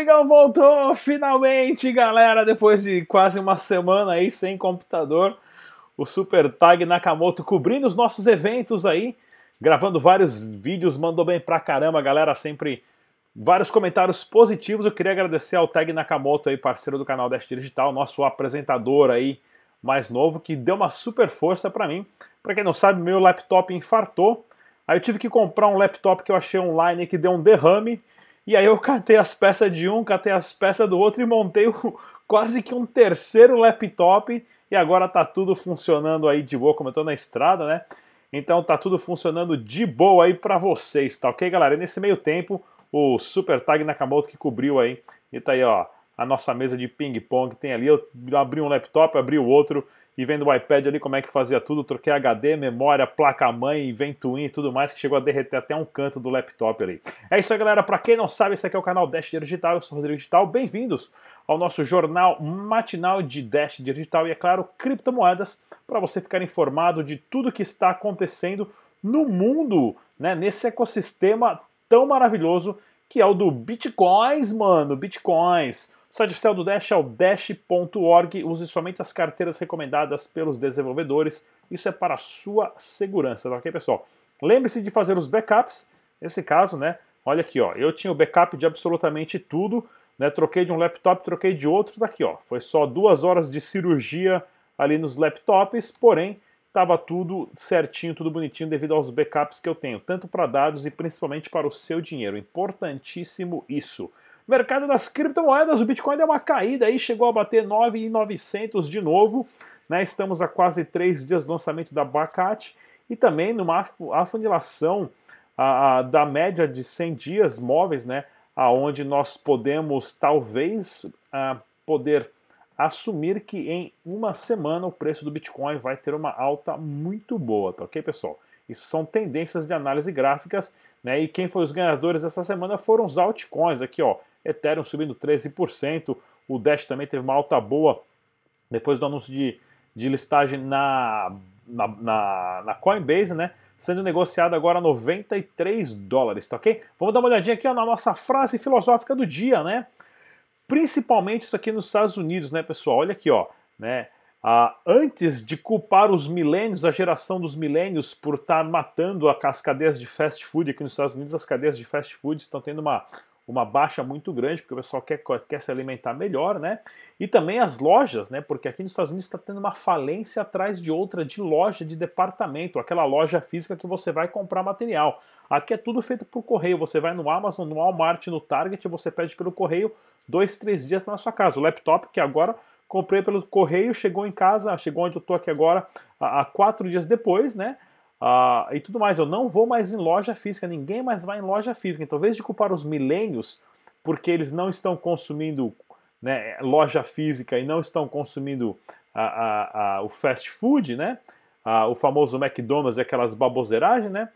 Rodrigão voltou finalmente, galera, depois de quase uma semana aí sem computador. O Super Tag Nakamoto cobrindo os nossos eventos aí, gravando vários vídeos, mandou bem pra caramba, galera, sempre vários comentários positivos. Eu queria agradecer ao Tag Nakamoto aí, parceiro do canal Dash Digital, nosso apresentador aí mais novo, que deu uma super força para mim. Para quem não sabe, meu laptop infartou. Aí eu tive que comprar um laptop que eu achei online que deu um derrame e aí eu catei as peças de um, catei as peças do outro e montei o, quase que um terceiro laptop e agora tá tudo funcionando aí de boa, como eu tô na estrada, né? Então tá tudo funcionando de boa aí para vocês, tá ok, galera? E nesse meio tempo, o Super Tag Nakamoto que cobriu aí, e tá aí, ó, a nossa mesa de ping-pong, tem ali, eu abri um laptop, abri o outro, e vendo o iPad ali como é que fazia tudo, troquei HD, memória, placa-mãe, Ventoin e tudo mais, que chegou a derreter até um canto do laptop ali. É isso aí, galera. Para quem não sabe, esse aqui é o canal Dash Digital, eu sou o Rodrigo Digital. Bem-vindos ao nosso jornal matinal de Dash Digital e, é claro, criptomoedas, para você ficar informado de tudo que está acontecendo no mundo, né, nesse ecossistema tão maravilhoso que é o do Bitcoins, mano, Bitcoins. O site oficial do Dash é o dash.org. Use somente as carteiras recomendadas pelos desenvolvedores. Isso é para a sua segurança, tá ok, pessoal? Lembre-se de fazer os backups. Nesse caso, né? Olha aqui, ó. Eu tinha o backup de absolutamente tudo. Né, troquei de um laptop, troquei de outro daqui, ó. Foi só duas horas de cirurgia ali nos laptops, porém estava tudo certinho, tudo bonitinho devido aos backups que eu tenho, tanto para dados e principalmente para o seu dinheiro. Importantíssimo isso. Mercado das criptomoedas, o Bitcoin deu uma caída aí, chegou a bater 9.900 de novo. Né? Estamos a quase três dias do lançamento da Bacat e também numa afunilação a, a, da média de 100 dias móveis, né? aonde nós podemos talvez a, poder assumir que em uma semana o preço do Bitcoin vai ter uma alta muito boa, tá ok, pessoal? Isso são tendências de análise gráficas, né? E quem foi os ganhadores dessa semana foram os altcoins aqui, ó. Ethereum subindo 13%, o Dash também teve uma alta boa depois do anúncio de, de listagem na, na, na, na Coinbase, né? Sendo negociado agora a 93 dólares, tá ok? Vamos dar uma olhadinha aqui ó, na nossa frase filosófica do dia, né? Principalmente isso aqui nos Estados Unidos, né, pessoal? Olha aqui, ó, né? Ah, antes de culpar os milênios, a geração dos milênios, por estar matando as cadeias de fast food aqui nos Estados Unidos, as cadeias de fast food estão tendo uma, uma baixa muito grande, porque o pessoal quer, quer se alimentar melhor, né? E também as lojas, né? Porque aqui nos Estados Unidos está tendo uma falência atrás de outra, de loja de departamento, aquela loja física que você vai comprar material. Aqui é tudo feito por correio. Você vai no Amazon, no Walmart, no Target, você pede pelo correio, dois, três dias na sua casa. O laptop, que agora comprei pelo correio, chegou em casa, chegou onde eu estou aqui agora, há quatro dias depois, né? Uh, e tudo mais. Eu não vou mais em loja física, ninguém mais vai em loja física. Então, em vez de culpar os milênios porque eles não estão consumindo né, loja física e não estão consumindo o fast food, né, o famoso McDonald's e aquelas baboseragens, né,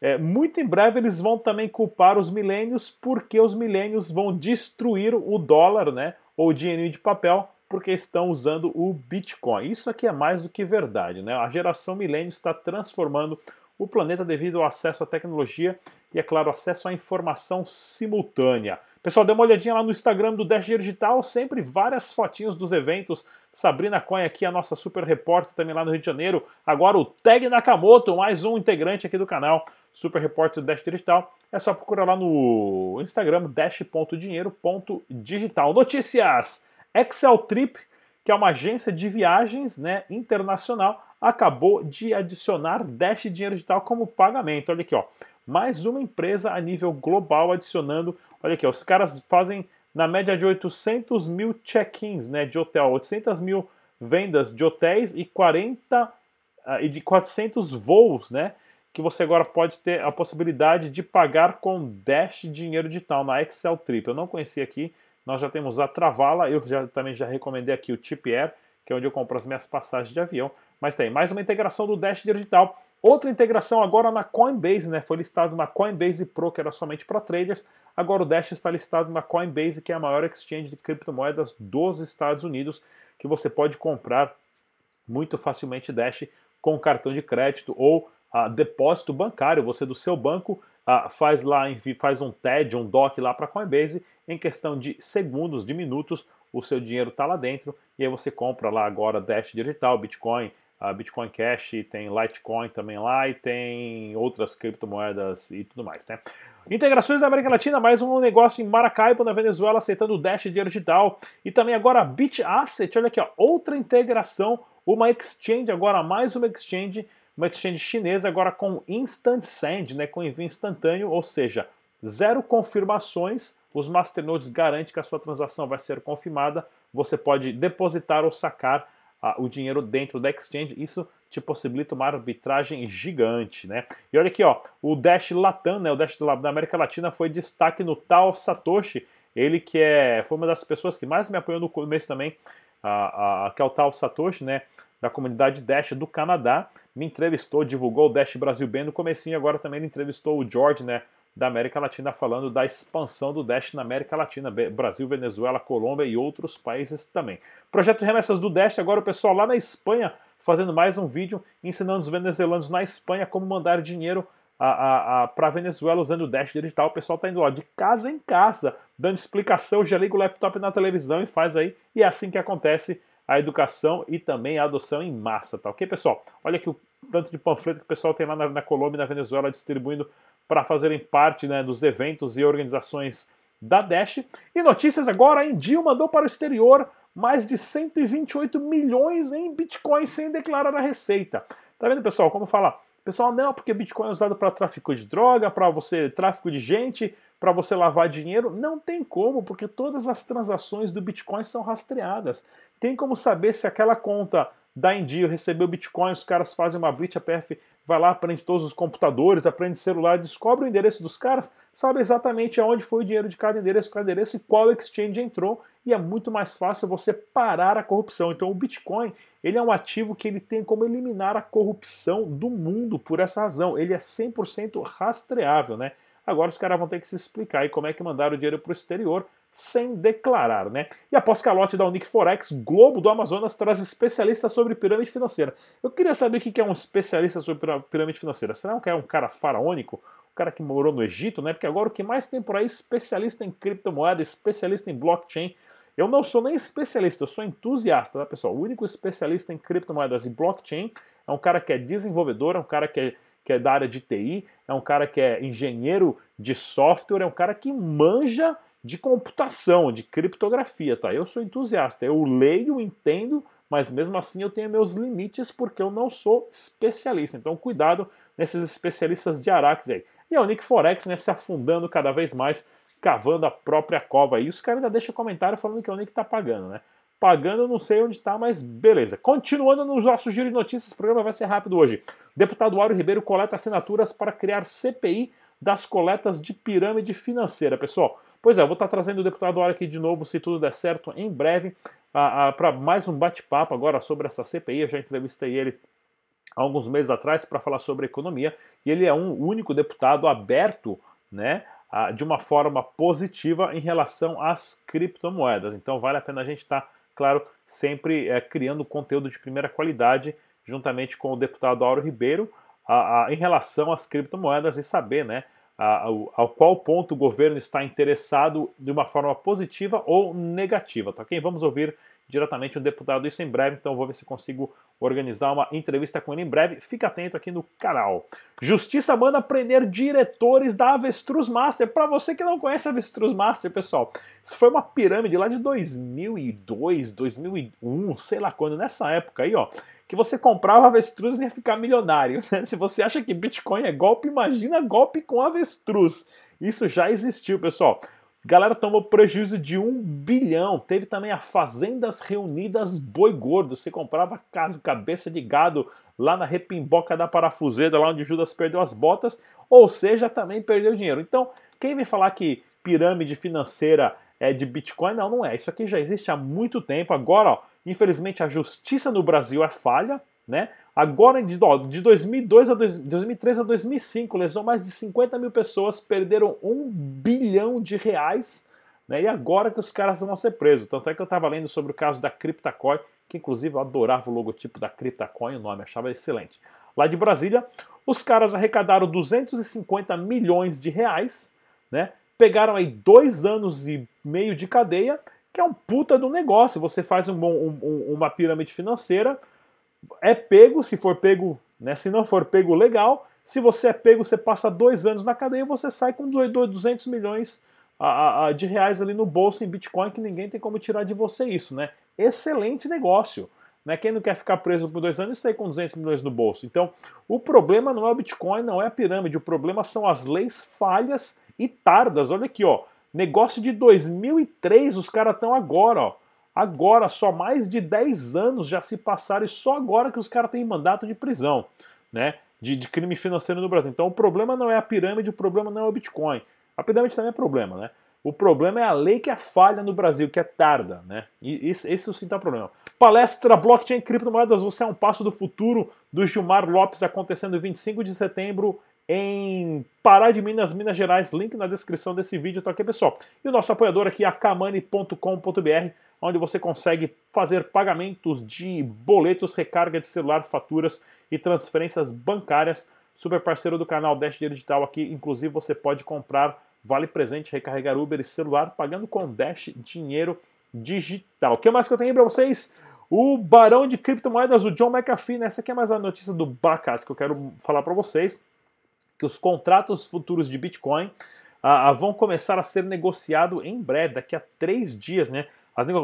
é, muito em breve eles vão também culpar os milênios porque os milênios vão destruir o dólar, né, ou o dinheirinho de papel, porque estão usando o Bitcoin. Isso aqui é mais do que verdade, né? A geração milênio está transformando o planeta devido ao acesso à tecnologia e, é claro, acesso à informação simultânea. Pessoal, dê uma olhadinha lá no Instagram do Dash Digital, sempre várias fotinhos dos eventos. Sabrina Coin aqui, a nossa super repórter também lá no Rio de Janeiro. Agora o Tag Nakamoto, mais um integrante aqui do canal, super repórter do Dash Digital. É só procurar lá no Instagram, dash.dinheiro.digital. Notícias! Excel Trip, que é uma agência de viagens né, internacional, acabou de adicionar Dash Dinheiro Digital como pagamento. Olha aqui, ó. Mais uma empresa a nível global adicionando. Olha aqui, ó, os caras fazem na média de 800 mil check-ins né, de hotel, 800 mil vendas de hotéis e 40 uh, e de 400 voos, né? Que você agora pode ter a possibilidade de pagar com Dash Dinheiro Digital na Excel Trip. Eu não conhecia aqui, nós já temos a Travala, eu já, também já recomendei aqui o Tip Air, que é onde eu compro as minhas passagens de avião. Mas tem mais uma integração do Dash Digital. Outra integração agora na Coinbase, né? Foi listado na Coinbase Pro, que era somente para traders. Agora o Dash está listado na Coinbase, que é a maior exchange de criptomoedas dos Estados Unidos, que você pode comprar muito facilmente Dash com cartão de crédito ou a depósito bancário. Você do seu banco uh, faz lá, faz um TED, um DOC lá para Coinbase, em questão de segundos, de minutos, o seu dinheiro está lá dentro e aí você compra lá agora Dash Digital, Bitcoin, a Bitcoin Cash, tem Litecoin também lá e tem outras criptomoedas e tudo mais, né? Integrações da América Latina, mais um negócio em Maracaibo, na Venezuela, aceitando o Dash dinheiro digital. E também agora BitAsset, olha aqui, ó, outra integração, uma exchange, agora mais uma exchange, uma exchange chinesa agora com Instant Send, né, com envio instantâneo, ou seja, zero confirmações, os masternodes garantem que a sua transação vai ser confirmada, você pode depositar ou sacar o dinheiro dentro da exchange, isso te possibilita uma arbitragem gigante, né? E olha aqui, ó, o Dash Latam, né, o Dash da América Latina foi destaque no Tal Satoshi, ele que é, foi uma das pessoas que mais me apoiou no começo também, a, a, que é o Tal Satoshi, né, da comunidade Dash do Canadá, me entrevistou, divulgou o Dash Brasil bem no comecinho, agora também ele entrevistou o George, né, da América Latina, falando da expansão do Dash na América Latina, Brasil, Venezuela, Colômbia e outros países também. Projeto de remessas do Dash, agora o pessoal lá na Espanha fazendo mais um vídeo ensinando os venezuelanos na Espanha como mandar dinheiro para a Venezuela usando o Dash digital. O pessoal está indo lá de casa em casa, dando explicação, já liga o laptop na televisão e faz aí. E é assim que acontece a educação e também a adoção em massa, tá ok, pessoal? Olha aqui o tanto de panfleto que o pessoal tem lá na, na Colômbia e na Venezuela distribuindo para fazerem parte né, dos eventos e organizações da Dash. E notícias agora, a Indio mandou para o exterior mais de 128 milhões em Bitcoin sem declarar a receita. Tá vendo, pessoal? Como falar? Pessoal, não, porque Bitcoin é usado para tráfico de droga, para você tráfico de gente, para você lavar dinheiro. Não tem como, porque todas as transações do Bitcoin são rastreadas. Tem como saber se aquela conta da Indio, recebeu Bitcoin, os caras fazem uma blitz, a PF vai lá, aprende todos os computadores, aprende celular, descobre o endereço dos caras, sabe exatamente aonde foi o dinheiro de cada endereço, cada endereço e qual exchange entrou, e é muito mais fácil você parar a corrupção. Então o Bitcoin, ele é um ativo que ele tem como eliminar a corrupção do mundo por essa razão. Ele é 100% rastreável, né? Agora os caras vão ter que se explicar aí como é que mandaram o dinheiro para o exterior sem declarar, né? E após calote da Unique Forex, Globo do Amazonas traz especialista sobre pirâmide financeira. Eu queria saber o que é um especialista sobre pirâmide financeira. Será que é um cara faraônico? Um cara que morou no Egito, né? Porque agora o que mais tem por aí é especialista em criptomoeda, especialista em blockchain. Eu não sou nem especialista, eu sou entusiasta, tá, pessoal? O único especialista em criptomoedas e blockchain é um cara que é desenvolvedor, é um cara que é, que é da área de TI, é um cara que é engenheiro de software, é um cara que manja de computação, de criptografia, tá? Eu sou entusiasta, eu leio, entendo, mas mesmo assim eu tenho meus limites porque eu não sou especialista. Então cuidado nesses especialistas de Arax aí. E a Unique Forex, né, se afundando cada vez mais, cavando a própria cova aí. Os caras ainda deixam comentário falando que a Unique tá pagando, né? Pagando, não sei onde está, mas beleza. Continuando nos nossos giro de notícias, o programa vai ser rápido hoje. Deputado Áureo Ribeiro coleta assinaturas para criar CPI das coletas de pirâmide financeira, pessoal. Pois é, eu vou estar trazendo o deputado Áureo aqui de novo, se tudo der certo, em breve, para mais um bate-papo agora sobre essa CPI. Eu já entrevistei ele há alguns meses atrás para falar sobre economia e ele é um único deputado aberto, né? de uma forma positiva em relação às criptomoedas. Então vale a pena a gente estar, tá, claro, sempre é, criando conteúdo de primeira qualidade, juntamente com o deputado Auro Ribeiro, a, a, em relação às criptomoedas e saber né, a, ao, ao, qual ponto o governo está interessado de uma forma positiva ou negativa. Tá? Vamos ouvir diretamente um deputado isso em breve, então vou ver se consigo organizar uma entrevista com ele em breve. Fica atento aqui no canal. Justiça manda prender diretores da Avestruz Master. Para você que não conhece a Avestruz Master, pessoal, isso foi uma pirâmide lá de 2002, 2001, sei lá quando, nessa época aí, ó, que você comprava avestruz e ia ficar milionário. Né? Se você acha que Bitcoin é golpe, imagina golpe com avestruz. Isso já existiu, pessoal. Galera tomou prejuízo de um bilhão. Teve também a Fazendas Reunidas Boi Gordo. Você comprava cabeça de gado lá na repimboca da parafuseda, lá onde Judas perdeu as botas, ou seja, também perdeu dinheiro. Então, quem vem falar que pirâmide financeira é de Bitcoin, não, não é. Isso aqui já existe há muito tempo. Agora, ó, infelizmente, a justiça no Brasil é falha, né? Agora, de, de 2002 a 2003 a 2005, lesou mais de 50 mil pessoas, perderam um bilhão de reais, né? E agora que os caras vão ser presos. Tanto é que eu estava lendo sobre o caso da CryptoCoin, que inclusive eu adorava o logotipo da CryptoCoin, o nome, achava excelente. lá de Brasília. Os caras arrecadaram 250 milhões de reais, né? Pegaram aí dois anos e meio de cadeia, que é um puta do negócio. Você faz um, um, uma pirâmide financeira, é pego, se for pego, né? Se não for pego, legal. Se você é pego, você passa dois anos na cadeia e você sai com 200 milhões de reais ali no bolso em Bitcoin, que ninguém tem como tirar de você isso, né? Excelente negócio. Né? Quem não quer ficar preso por dois anos sai com 200 milhões no bolso. Então, o problema não é o Bitcoin, não é a pirâmide, o problema são as leis falhas e tardas. Olha aqui, ó. Negócio de 2003, os caras estão agora, ó. Agora, só mais de 10 anos já se passaram e só agora que os caras têm mandato de prisão, né? De, de, crime financeiro no Brasil. Então o problema não é a pirâmide, o problema não é o Bitcoin. A pirâmide também é problema, né? O problema é a lei que é falha no Brasil, que é tarda, né? E esse, esse sim tá o problema. Palestra Blockchain Criptomoedas, você é um passo do futuro do Gilmar Lopes acontecendo 25 de setembro em Pará de Minas, Minas Gerais. Link na descrição desse vídeo, tá aqui, pessoal? E o nosso apoiador aqui, akamani.com.br, onde você consegue fazer pagamentos de boletos, recarga de celular, faturas e transferências bancárias. Super parceiro do canal Dash Digital aqui, inclusive você pode comprar vale presente, recarregar Uber e celular, pagando com Dash Dinheiro Digital. O que mais que eu tenho para vocês? O barão de criptomoedas, o John McAfee, né? essa aqui é mais a notícia do Bacate que eu quero falar para vocês que os contratos futuros de Bitcoin ah, ah, vão começar a ser negociados em breve, daqui a três dias, né?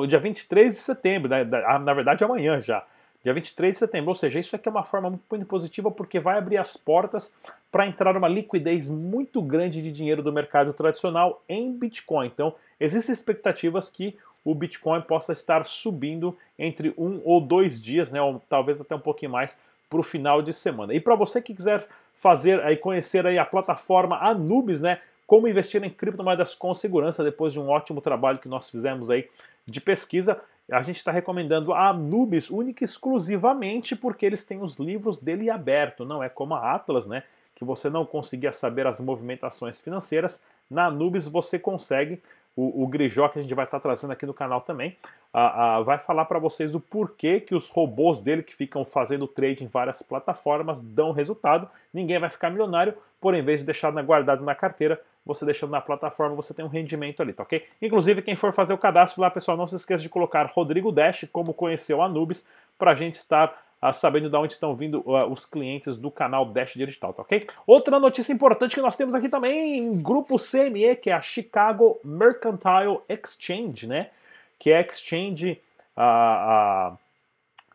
Dia 23 de setembro, né? Ah, na verdade amanhã já, dia 23 de setembro. Ou seja, isso aqui é uma forma muito positiva porque vai abrir as portas para entrar uma liquidez muito grande de dinheiro do mercado tradicional em Bitcoin. Então, existem expectativas que o Bitcoin possa estar subindo entre um ou dois dias, né? Ou talvez até um pouquinho mais para o final de semana. E para você que quiser fazer aí conhecer aí a plataforma Anubis, né? Como investir em criptomoedas com segurança depois de um ótimo trabalho que nós fizemos aí de pesquisa. A gente está recomendando a Anubis única e exclusivamente porque eles têm os livros dele aberto, não é como a Atlas, né? Que você não conseguia saber as movimentações financeiras. Na Anubis você consegue o, o Grijó, que a gente vai estar trazendo aqui no canal também, a, a, vai falar para vocês o porquê que os robôs dele que ficam fazendo trade em várias plataformas dão resultado. Ninguém vai ficar milionário, por em vez de deixar guardado na carteira, você deixando na plataforma, você tem um rendimento ali, tá ok? Inclusive, quem for fazer o cadastro lá, pessoal, não se esqueça de colocar Rodrigo Dash, como conheceu a Nubes, para a gente estar sabendo de onde estão vindo uh, os clientes do canal Dash Digital, tá ok? Outra notícia importante que nós temos aqui também, grupo CME, que é a Chicago Mercantile Exchange, né? Que é a exchange,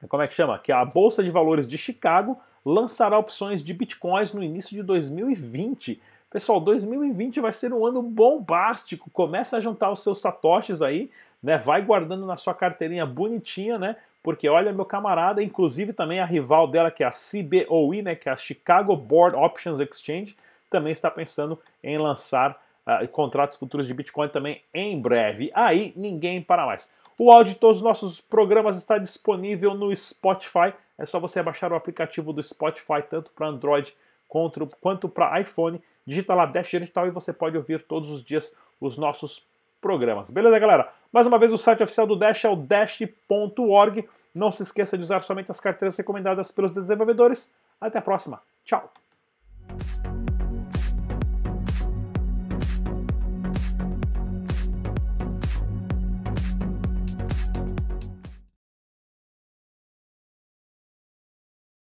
como é que chama? Que é a Bolsa de Valores de Chicago lançará opções de bitcoins no início de 2020. Pessoal, 2020 vai ser um ano bombástico. Começa a juntar os seus satoshis aí, né? Vai guardando na sua carteirinha bonitinha, né? Porque olha meu camarada, inclusive também a rival dela que é a CBOE, né, que é a Chicago Board Options Exchange, também está pensando em lançar uh, contratos futuros de Bitcoin também em breve. Aí ninguém para mais. O áudio de todos os nossos programas está disponível no Spotify. É só você baixar o aplicativo do Spotify tanto para Android quanto para iPhone. Digita lá Dash Digital e você pode ouvir todos os dias os nossos programas. Beleza, galera? Mais uma vez, o site oficial do Dash é o dash.org. Não se esqueça de usar somente as carteiras recomendadas pelos desenvolvedores. Até a próxima. Tchau!